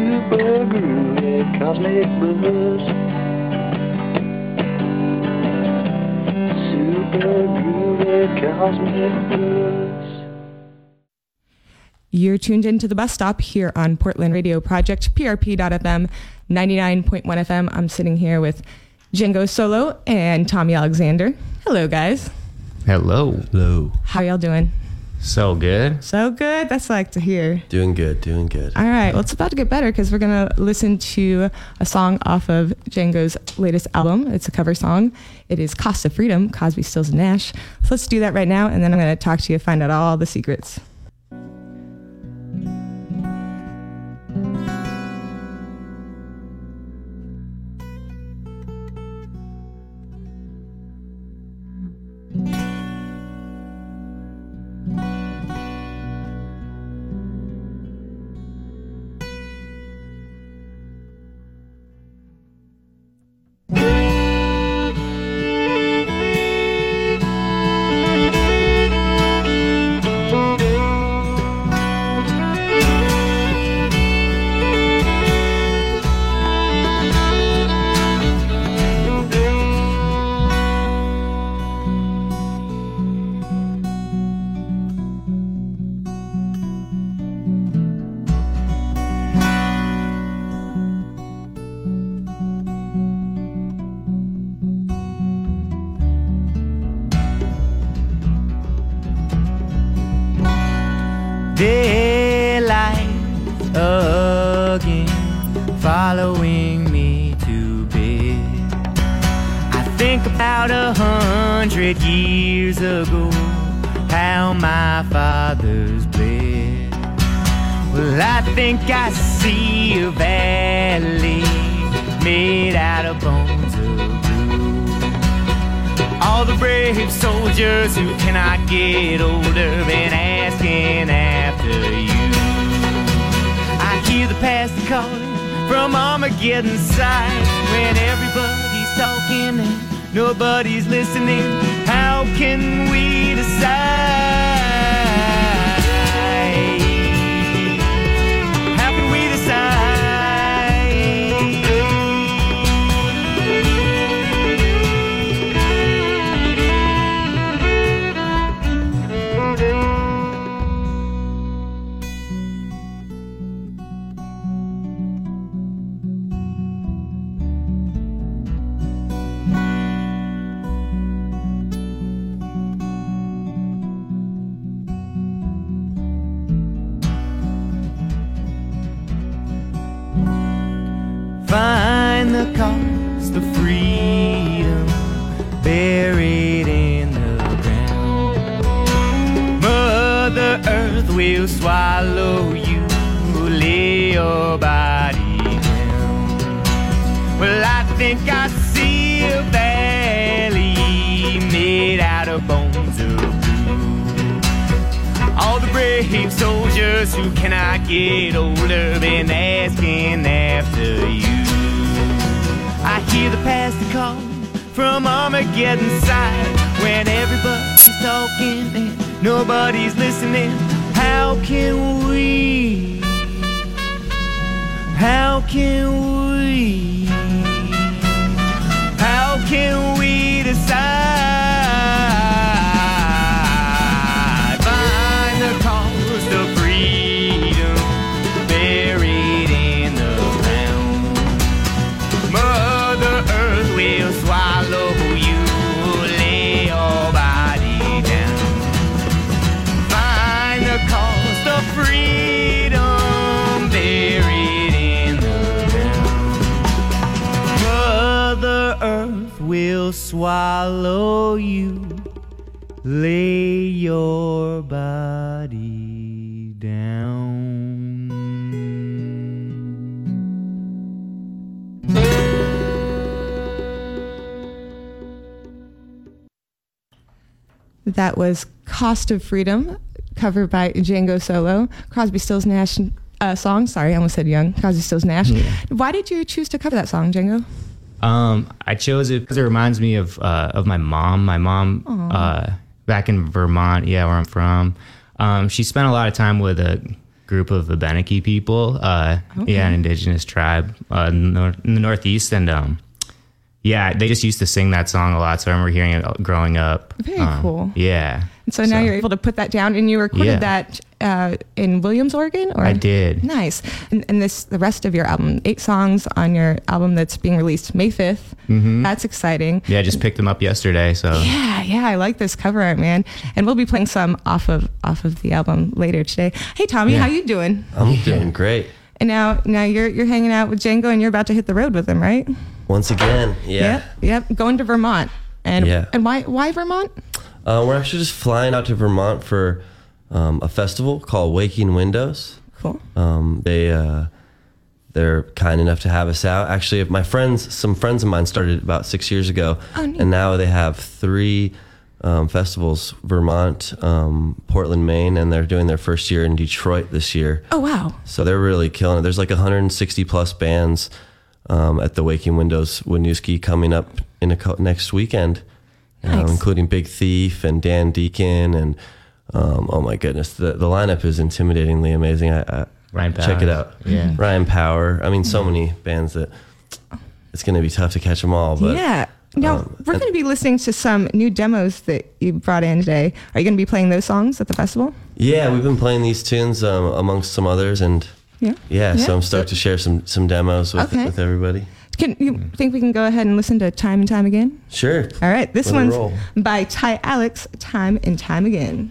Super groovy cosmic blues. Super groovy cosmic blues. You're tuned into the bus stop here on Portland Radio Project, PRP.FM, 99.1 FM. I'm sitting here with Django Soulo and Tommy Alexander. Hello, guys. Hello. Hello. How y'all doing? So good. So good. That's what I like to hear. Doing good, doing good. All right. Well, it's about to get better because we're going to listen to a song off of Django's latest album. It's a cover song. It is Cost of Freedom, Crosby, Stills, and Nash. So let's do that right now, and then I'm going to talk to you, find out all the secrets. How my fathers bled. Well, I think I see a valley made out of bones of blue. All the brave soldiers who cannot get older been asking after you. I hear the past calling from Armageddon side when everybody's talking and nobody's listening. How can we decide? Of freedom buried in the ground. Mother Earth will swallow you, lay your body down. Well, I think I see a valley made out of bones of blue. All the brave soldiers who cannot get older been asking you. Hear the call from Armageddon side when everybody's talking and nobody's listening. How can we? How can we? Swallow you, lay your body down. That was Cost of Freedom, covered by Django Soulo, Crosby, Stills, Nash uh, song. Sorry, I almost said Young. Crosby, Stills, Nash. Why did you choose to cover that song, Django? Um, I chose it because it reminds me of uh, of my mom. My mom uh, back in Vermont, yeah, where I'm from. Um, she spent a lot of time with a group of Abenaki people. Uh, Yeah, an indigenous tribe uh, in, the, in the Northeast, and um, yeah, they just used to sing that song a lot. So I remember hearing it growing up. Very Um, cool. Yeah. And so now you're able to put that down, and you recorded Yeah. that uh, in Williams, Oregon. Or I did. Nice. And, and this, the rest of your album, eight songs on your album that's being released May 5th. That's exciting. Yeah, I just picked them up yesterday. So Yeah, yeah, I like this cover art, man. And we'll be playing some off of off of the album later today. Hey, Tommy, Yeah. how you doing? I'm doing great. And now, now you're you're hanging out with Django, and you're about to hit the road with him, right? Once again, yeah. Yep. Yep. Going to Vermont. And Yeah. and why why Vermont? Uh, we're actually just flying out to Vermont for um, a festival called Waking Windows. Cool. Um, they uh, they're kind enough to have us out. Actually, my friends, some friends of mine started about six years ago, Oh, neat. and now they have three um, festivals: Vermont, um, Portland, Maine, and they're doing their first year in Detroit this year. Oh wow. So they're really killing it. There's like 160 plus bands um, at the Waking Windows Winooski coming up in a co- next weekend, um, including Big Thief and Dan Deacon and um, oh my goodness, the the lineup is intimidatingly amazing. I, I Ryan check it out. Yeah. Ryan Power. I mean, so many bands that it's going to be tough to catch them all. But yeah. Now um, we're going to be listening to some new demos that you brought in today. Are you going to be playing those songs at the festival? yeah, we've been playing these tunes um, amongst some others, and Yeah. yeah, so I'm stoked to share some some demos with Okay. with everybody. Can you think we can go ahead and listen to Time and Time Again? Sure. All right, this Let one's by Ty Alex, Time and Time Again.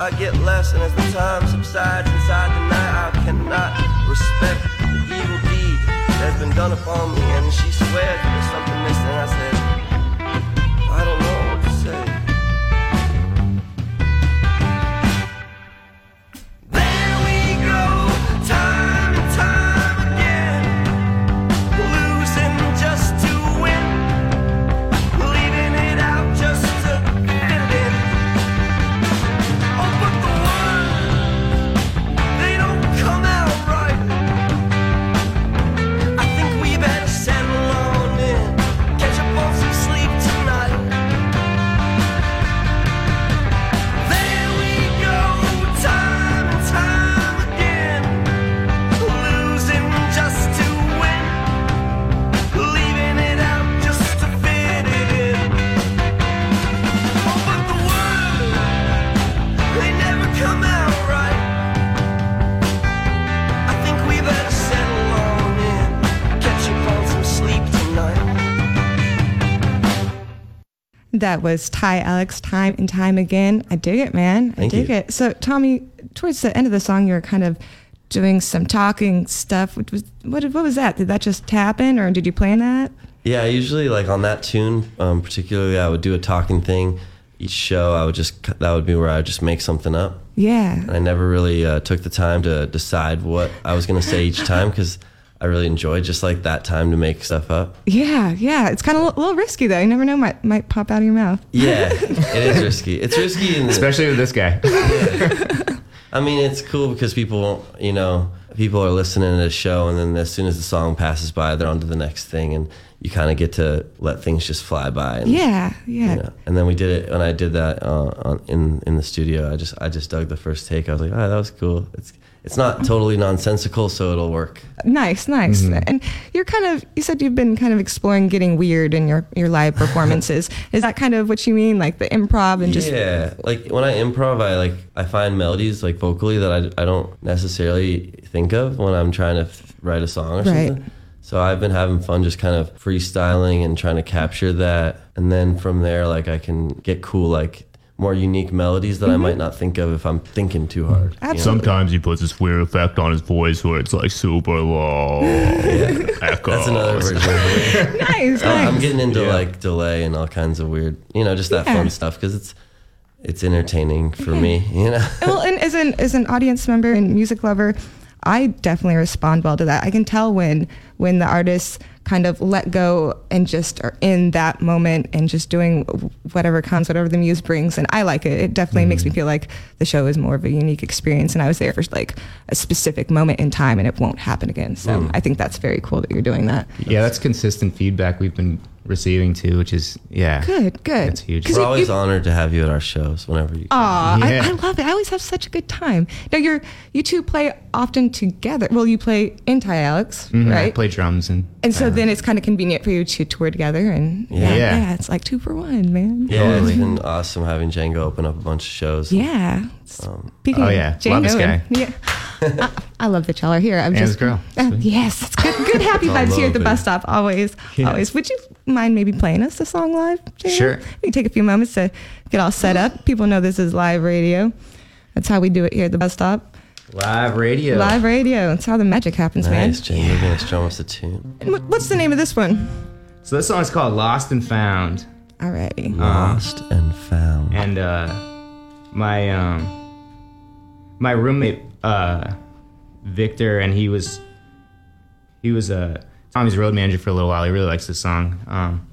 I get less. And as the time subsides inside the night, I cannot respect the evil deed that's been done upon me. And she swears there's something missing. I said, That was Ty Alex, time and time again. I dig it, man. I Thank dig you. it. So, Tommy, towards the end of the song, you were kind of doing some talking stuff. What was what, what was that? Did that just happen, or did you plan that? Yeah, usually like on that tune, um, particularly, I would do a talking thing. Each show, I would just that would be where I would just make something up. Yeah. I never really uh, took the time to decide what I was going to say each time because I really enjoy just like that time to make stuff up. Yeah, yeah. It's kind of a little risky though. You never know, might might pop out of your mouth. Yeah, it is risky. It's risky, and Especially with this guy. I mean, it's cool because people, you know, people are listening to the show, and then as soon as the song passes by, they're on to the next thing, and you kind of get to let things just fly by. And, Yeah, yeah. You know, and then we did it when I did that uh, on, in in the studio. I just I just dug the first take. I was like, oh, that was cool. It's it's not totally nonsensical, so it'll work. Nice, nice. Mm-hmm. And you're kind of you said you've been kind of exploring getting weird in your your live performances. Is that kind of what you mean, like the improv and just yeah, like when I improv, I like I find melodies like vocally that I, I don't necessarily think of when I'm trying to f- write a song or Right. something. So I've been having fun just kind of freestyling and trying to capture that, and then from there, like I can get cool like more unique melodies that I mm-hmm. might not think of if I'm thinking too hard. you know? Sometimes he puts this weird effect on his voice where it's like super low. Echo. That's another version. Of it. nice, I- I'm getting into Yeah. like delay and all kinds of weird, you know, just that Yeah. fun stuff because it's it's entertaining for me, you know. well, and as an as an audience member and music lover, I definitely respond well to that. I can tell when when the artists kind of let go and just are in that moment and just doing whatever comes, whatever the muse brings, and I like it. It definitely makes me mm-hmm. feel like the show is more of a unique experience, and I was there for like a specific moment in time, and it won't happen again. So hmm. I think that's very cool that you're doing that. yeah, that's consistent feedback we've been receiving too, which is yeah. Good, good. That's huge. 'Cause We're always you- honored to have you at our shows whenever you. Aw, Yeah. I, I love it. I always have such a good time. Now you're you two play often together. Well, you play in Ty Alex, Mhm, I right? play drums and and so uh, then it's kind of convenient for you to tour together, and yeah, Yeah. yeah, Yeah. it's like two for one, man. yeah, Totally. it's been awesome having Django open up a bunch of shows. Yeah. Speaking Oh, yeah. Django Love this guy. and- yeah. I, I love that y'all are here. I'm And just this girl. Uh, yes, it's good. Good happy all vibes here at the love, bus stop. Always, Yeah. always. Would you mind maybe playing us a song live? Django? Sure. We can take a few moments to get all set up. People know this is live radio. That's how we do it here at the bus stop. live radio. Live radio. That's how the magic happens, Nice, man. Django. You're gonna strum us a tune. What's the name of this one? So this song's called Lost and Found. Alrighty. Lost and found. and uh my um my roommate uh Victor and he was he was uh Tommy's road manager for a little while. He really likes this song. Um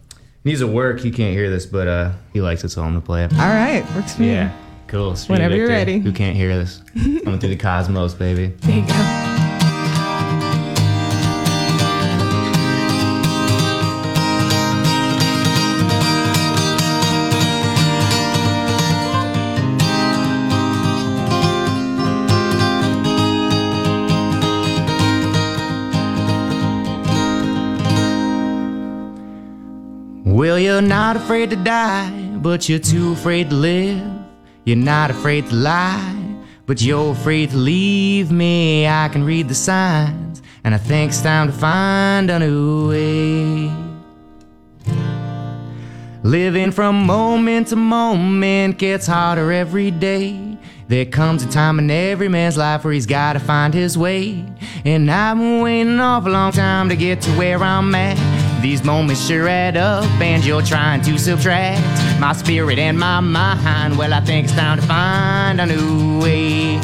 needs to work, he can't hear this, but uh he likes it so I'm gonna play it. All right. Works for me. Yeah. Cool. Whenever you're ready. Who can't hear this? Coming through the cosmos, baby. There you go. Well, you're not afraid to die, but you're too afraid to live. You're not afraid to lie, but you're afraid to leave me. I can read the signs, and I think it's time to find a new way. Living from moment to moment gets harder every day. There comes a time in every man's life where he's gotta find his way. And I've been waiting an awful long time to get to where I'm at. These moments sure add up, and you're trying to subtract my spirit and my mind. Well, I think it's time to find a new way.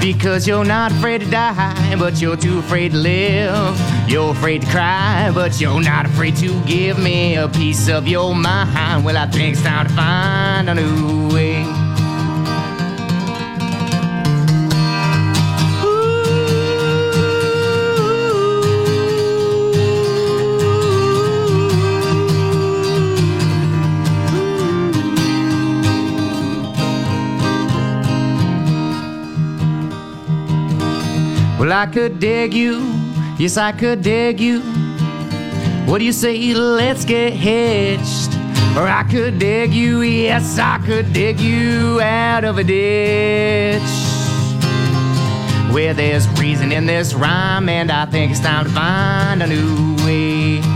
Because you're not afraid to die, but you're too afraid to live. You're afraid to cry, but you're not afraid to give me a piece of your mind. Well, I think it's time to find a new way. Well, I could dig you, yes, I could dig you. What do you say? Let's get hitched. Or I could dig you, yes, I could dig you out of a ditch. Where there's reason in this rhyme, and I think it's time to find a new way.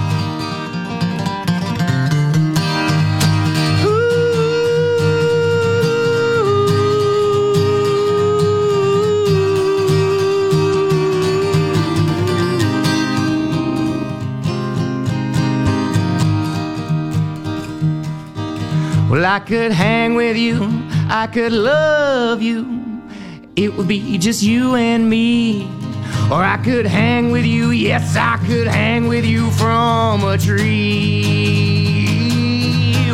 I could hang with you, I could love you. It would be just you and me. Or I could hang with you, yes, I could hang with you from a tree.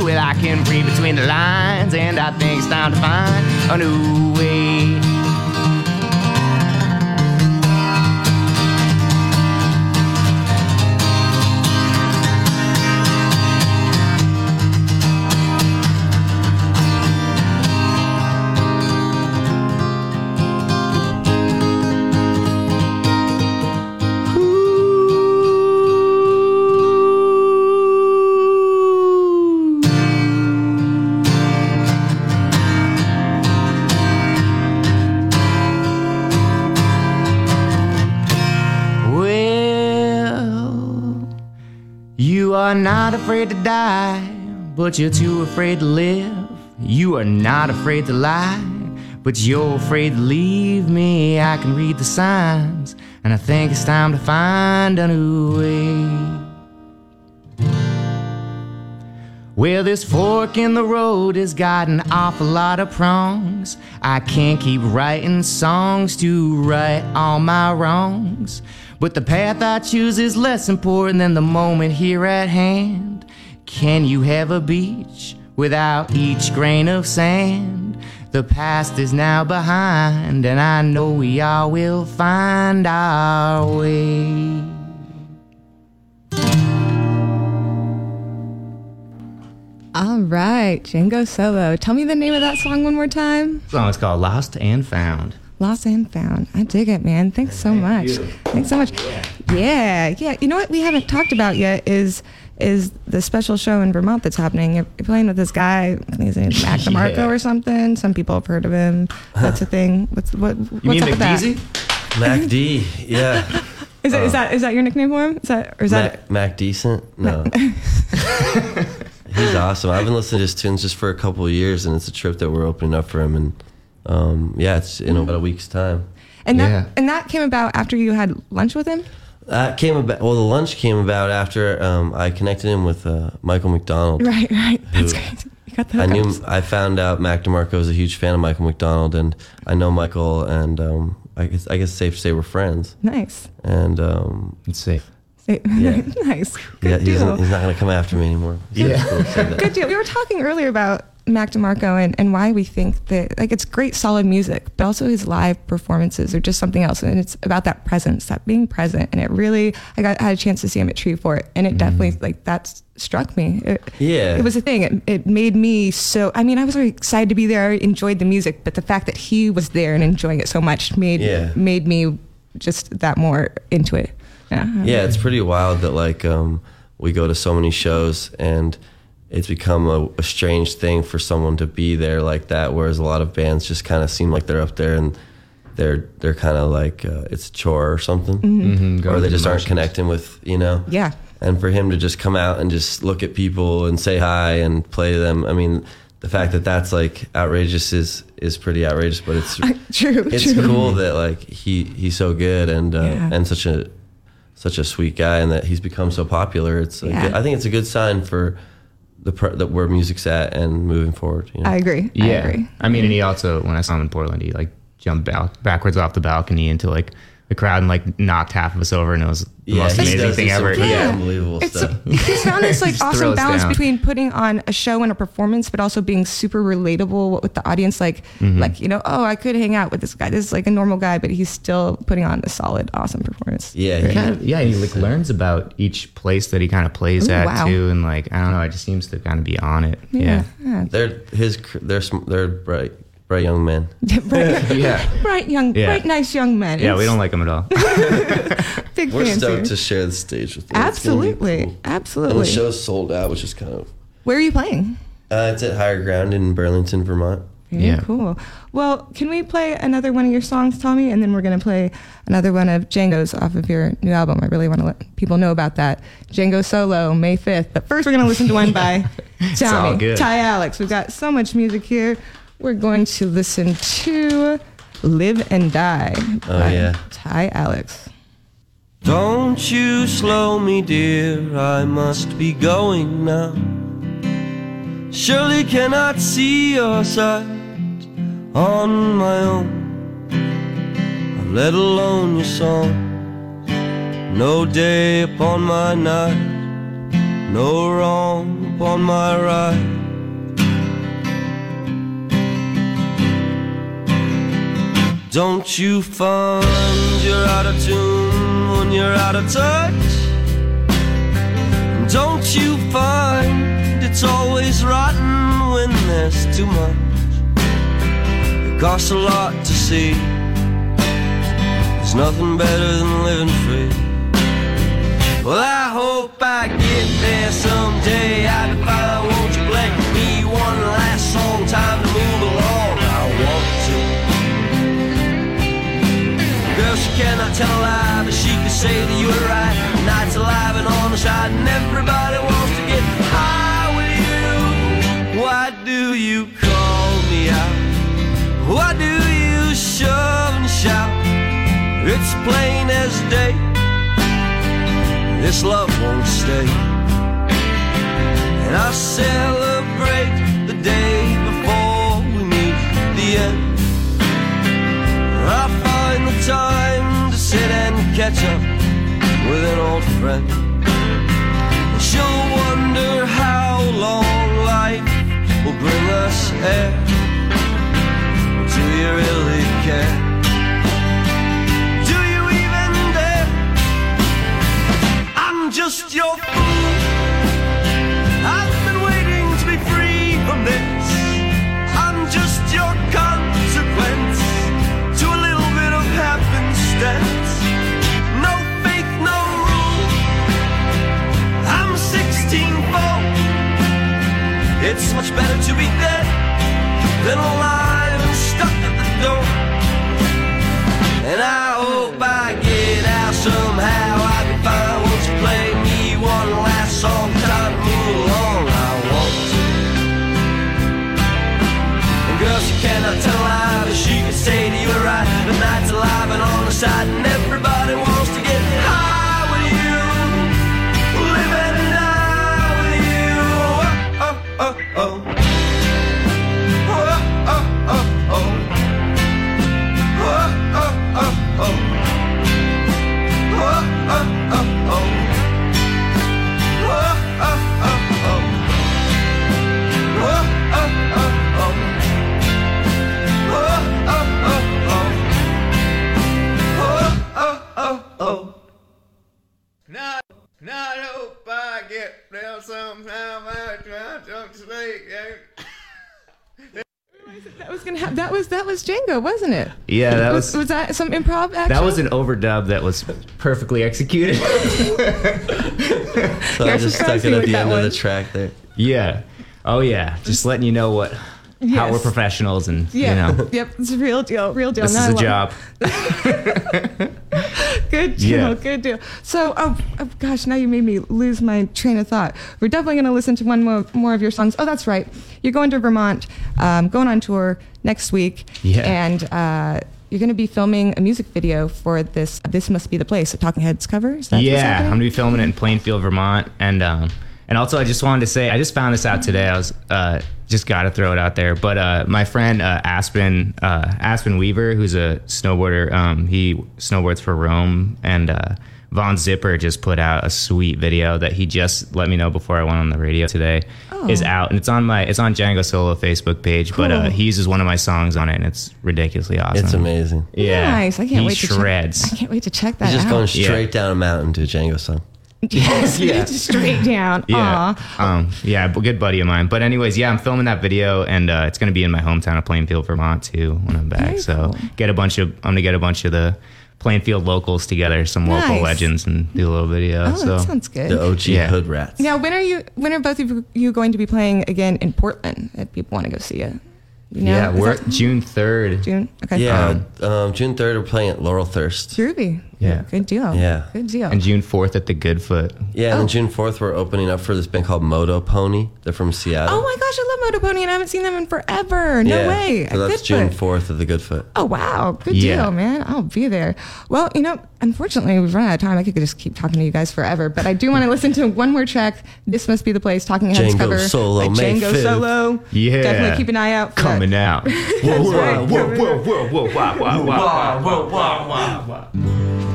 Well, I can read between the lines, and I think it's time to find a new way. Afraid to die, but you're too afraid to live. You are not afraid to lie, but you're afraid to leave me. I can read the signs, and I think it's time to find a new way. Well, this fork in the road has got an awful lot of prongs. I can't keep writing songs to right all my wrongs. But the path I choose is less important than the moment here at hand. Can you have a beach without each grain of sand? The past is now behind, and I know we all will find our way. All right, Django Soulo. Tell me the name of that song one more time. The song is called Lost and Found. Lost and Found. I dig it, man. Thanks so much. Thanks so much. Yeah, yeah. You know what we haven't talked about yet is is the special show in Vermont that's happening. You're you're playing with this guy. I think his name's Mac DeMarco Yeah. or something. Some people have heard of him. That's a thing. What's what? You what's mean up with? Mac D, yeah. Is, it, is that is that your nickname for him? Is that or is that? Mac, Mac Decent? No. He's awesome. I've been listening to his tunes just for a couple of years, and it's a trip that we're opening up for him. And um, yeah, it's in about a week's time. And that Yeah. and that came about after you had lunch with him. That came about. Well, the lunch came about after um, I connected him with uh, Michael McDonald. Right, right. That's Who- great. You got the I knew. I found out Mac DeMarco was a huge fan of Michael McDonald, and I know Michael, and um, I guess I guess it's safe to say we're friends. Nice. And um, It's safe. Yeah. nice. Good yeah, he's, deal. he's not going to come after me anymore. Yeah. Cool to say that. Good deal. We were talking earlier about Mac DeMarco and, and why we think that like it's great solid music, but also his live performances are just something else. And it's about that presence, that being present. And it really I got I had a chance to see him at Treefort and it definitely like that struck me. It, Yeah. It was a thing. It, it made me so I mean, I was very excited to be there, I enjoyed the music, but the fact that he was there and enjoying it so much made Yeah. made me just that more into it. Yeah. yeah, it's pretty wild that like um, we go to so many shows and it's become a, a strange thing for someone to be there like that. Whereas a lot of bands just kind of seem like they're up there and they're they're kind of like uh, it's a chore or something, Mhm, go or they just aren't connecting with you know. Yeah. And for him to just come out and just look at people and say hi and play them, I mean, the fact that that's like outrageous is is pretty outrageous. But it's True. it's true. cool that like he he's so good and uh, Yeah. and such a such a sweet guy and that he's become so popular. It's a Yeah. good, I think it's a good sign for the pr- that where music's at and moving forward. You know? I agree. I Yeah. agree. I mean, and he also, when I saw him in Portland, he like jumped out backwards off the balcony into like the crowd and like knocked half of us over, and it was the yeah, most amazing does thing ever. pretty Yeah. unbelievable It's stuff. he's found this like awesome balance down. between putting on a show and a performance, but also being super relatable with the audience. Like, Mm-hmm. like you know, oh, I could hang out with this guy. This is like a normal guy, but he's still putting on a solid, awesome performance. yeah, He he- kind of, yeah, he like learns about each place that he kind of plays Ooh, at wow. too, and like I don't know, it just seems to kind of be on it. Yeah, yeah. they're his they're sm- they're bright bright young men. bright, yeah, bright young, Yeah. bright, nice young men. yeah. We don't like him at all. big We're fans stoked to share the stage with them. It's gonna Absolutely. And absolutely. the show's sold out, which is kind of Where are you playing? uh, it's at Higher Ground in Burlington, Vermont. Very Yeah. cool. Well, can we play another one of your songs, Tommy? And then we're going to play another one of Django's off of your new album. I really want to let people know about that. Django Soulo, May 5th. But first, we're going to listen to one by Tommy. Ty Alex. We've got so much music here. We're going to listen to Live and Die Oh, by yeah. Ty Alex. Don't you slow me, dear, I must be going now. Surely cannot see your sight on my own. Let alone your song. No day upon my night, no wrong upon my right. Don't you find you're out of tune when you're out of touch? Don't you find it's always rotten when there's too much? It costs a lot to see. There's nothing better than living free. Well, I hope I get there someday. I can find, won't you play me one last song? Time to move along. Cannot tell a lie, but she can say that you were right. Nights alive and on the side, and everybody wants to get high with you. Why do you call me out? Why do you shove and shout? It's plain as day. This love won't stay. And I celebrate the day catch up with an old friend. And she'll wonder how long life will bring us here. Do you really care? Do you even dare? I'm just your fool. It's much better to be dead than alive and stuck at the door. And I get. I try to sleep. That was gonna have, that was that was Django, wasn't it? Yeah, that Was, was was that some improv action? that was an overdub that was perfectly executed. So Yeah, I just surprised stuck it at with the that end of the track there. yeah. Oh yeah. Just letting you know what how we're professionals and Yeah. you know Yep. It's a real deal. Real deal. this is a job. Good deal. Yeah. Good deal. So, oh, oh, gosh, now you made me lose my train of thought. We're definitely going to listen to one more, more of your songs. Oh, that's right. You're going to Vermont, um, going on tour next week. Yeah. And uh, you're going to be filming a music video for this. This must be the place. A Talking Heads cover. Is that yeah, I'm gonna be filming it in Plainfield, Vermont, and um, and also I just wanted to say I just found this out today. I was uh, just got to throw it out there, but uh, my friend uh, Aspen uh, Aspen Weaver, who's a snowboarder, um, he snowboards for Rome, and uh, VonZipper just put out a sweet video that he just let me know before I went on the radio today. Is Oh. out and it's on my it's on Django Soulo Facebook page, but uh, he uses one of my songs on it, and it's ridiculously awesome. It's amazing. Yeah, Nice. I can't he wait to check- shreds. I can't wait to check that He's just out. going Yeah. straight down a mountain to a Django song. Yes, Yeah. straight down. Yeah. Aw. Um, yeah, a good buddy of mine. But anyways, yeah, I'm filming that video and uh, it's gonna be in my hometown of Plainfield, Vermont too when I'm back. Very so cool. get a bunch of I'm gonna get a bunch of the Plainfield locals together, some local legends and do a little video. Oh, so that sounds good. The OG Yeah. Hood Rats. Now, when are you? When are both of you going to be playing again in Portland? If people want to go see you, you know? yeah, we're that June third. June. Okay. Yeah, um, June 3rd, we're playing at Laurelthirst. Groovy. Yeah. Good deal. Yeah. Good deal. And June 4th at the Goodfoot. Yeah, and Oh. then June 4th, we're opening up for this band called MotoPony. They're from Seattle. oh my gosh, I love MotoPony and I haven't seen them in forever. No yeah. way. So At that's Goodfoot. June 4th at the Goodfoot. Oh wow, good Yeah. deal, man. I'll be there. Well, you know, unfortunately, we've run out of time. I could just keep talking to you guys forever, but I do want to listen to one more track. This must be the place. Talking Heads Django cover Soulo, by May Django 5th. Soulo. Yeah. definitely keep an eye out. For Coming that. out. That's right. coming out. whoa, whoa, wah, wah, wah, wah, wah, wah, wah. Home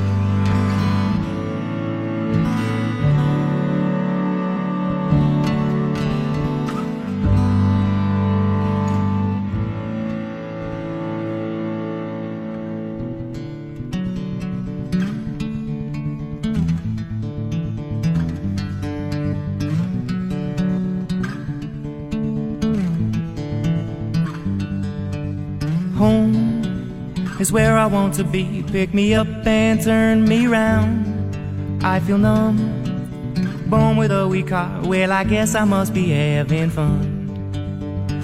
is where I want to be. Pick me up and turn me round. I feel numb, born with a weak heart. Well, I guess I must be having fun.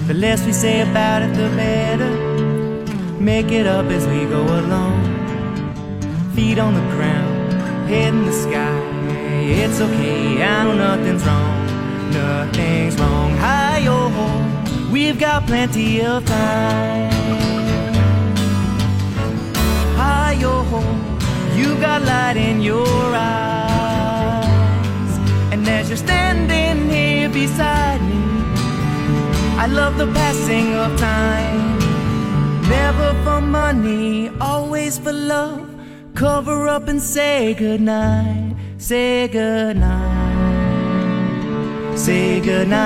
The less we say about it, the better. Make it up as we go along. Feet on the ground, head in the sky. It's okay, I know nothing's wrong. Nothing's wrong. Hi, yo, we've got plenty of time. Hi, yo, ho, you got light in your eyes. And as you're standing here beside me, I love the passing of time. Never for money, always for love. Cover up and say goodnight. Say goodnight. Say goodnight.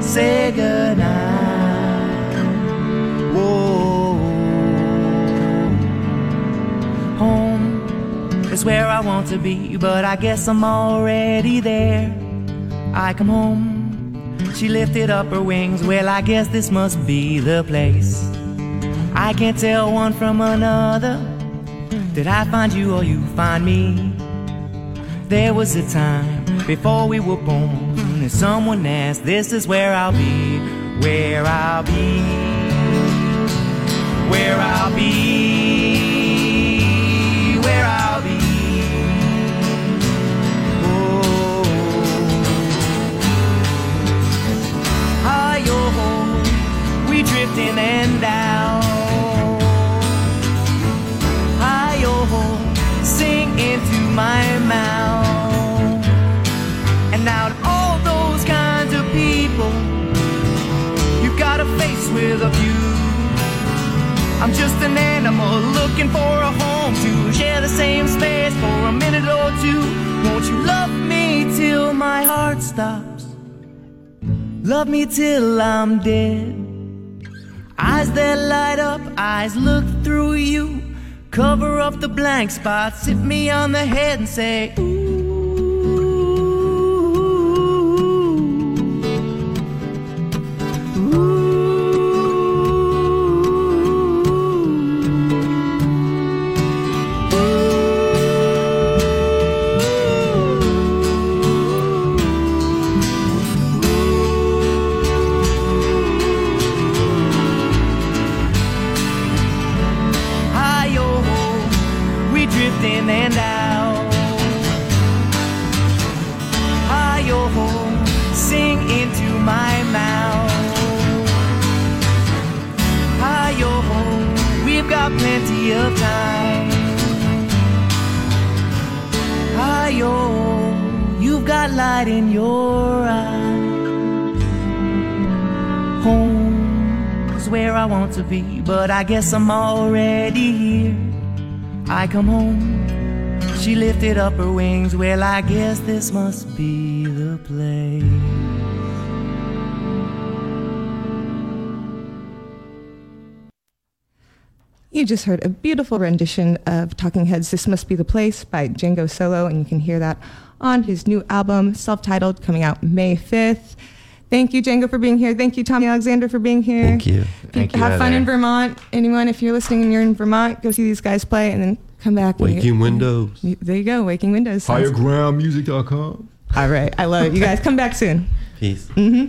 Say goodnight. Where I want to be, but I guess I'm already there. I come home. She lifted up her wings. Well, I guess this must be the place. I can't tell one from another. Did I find you or you find me? There was a time before we were born, and someone asked, This is where I'll be, where I'll be, where I'll be, drifting and out. Hi, oh, yo, sing into my mouth. And out of all those kinds of people, you've got a face with a view. I'm just an animal looking for a home to share the same space for a minute or two. Won't you love me till my heart stops? Love me till I'm dead. Eyes that light up, eyes look through you. Cover up the blank spots, hit me on the head and say, Hi where I want to be, but I guess I'm already here. I come home, she lifted up her wings. Well, I guess this must be the place. You just heard a beautiful rendition of Talking Heads' This Must Be the Place by Django Soulo, and you can hear that on his new album, self titled, coming out May 5th. Thank you, Django, for being here. Thank you, Tommy Alexander, for being here. Thank you. Thank you, Have fun Heather. in Vermont. Anyone, if you're listening and you're in Vermont, go see these guys play and then come back. and you- Waking Windows. you- there you go, Waking Windows. Sounds- Highergroundmusic.com. All right, I love it. You guys come back soon. Peace. hmm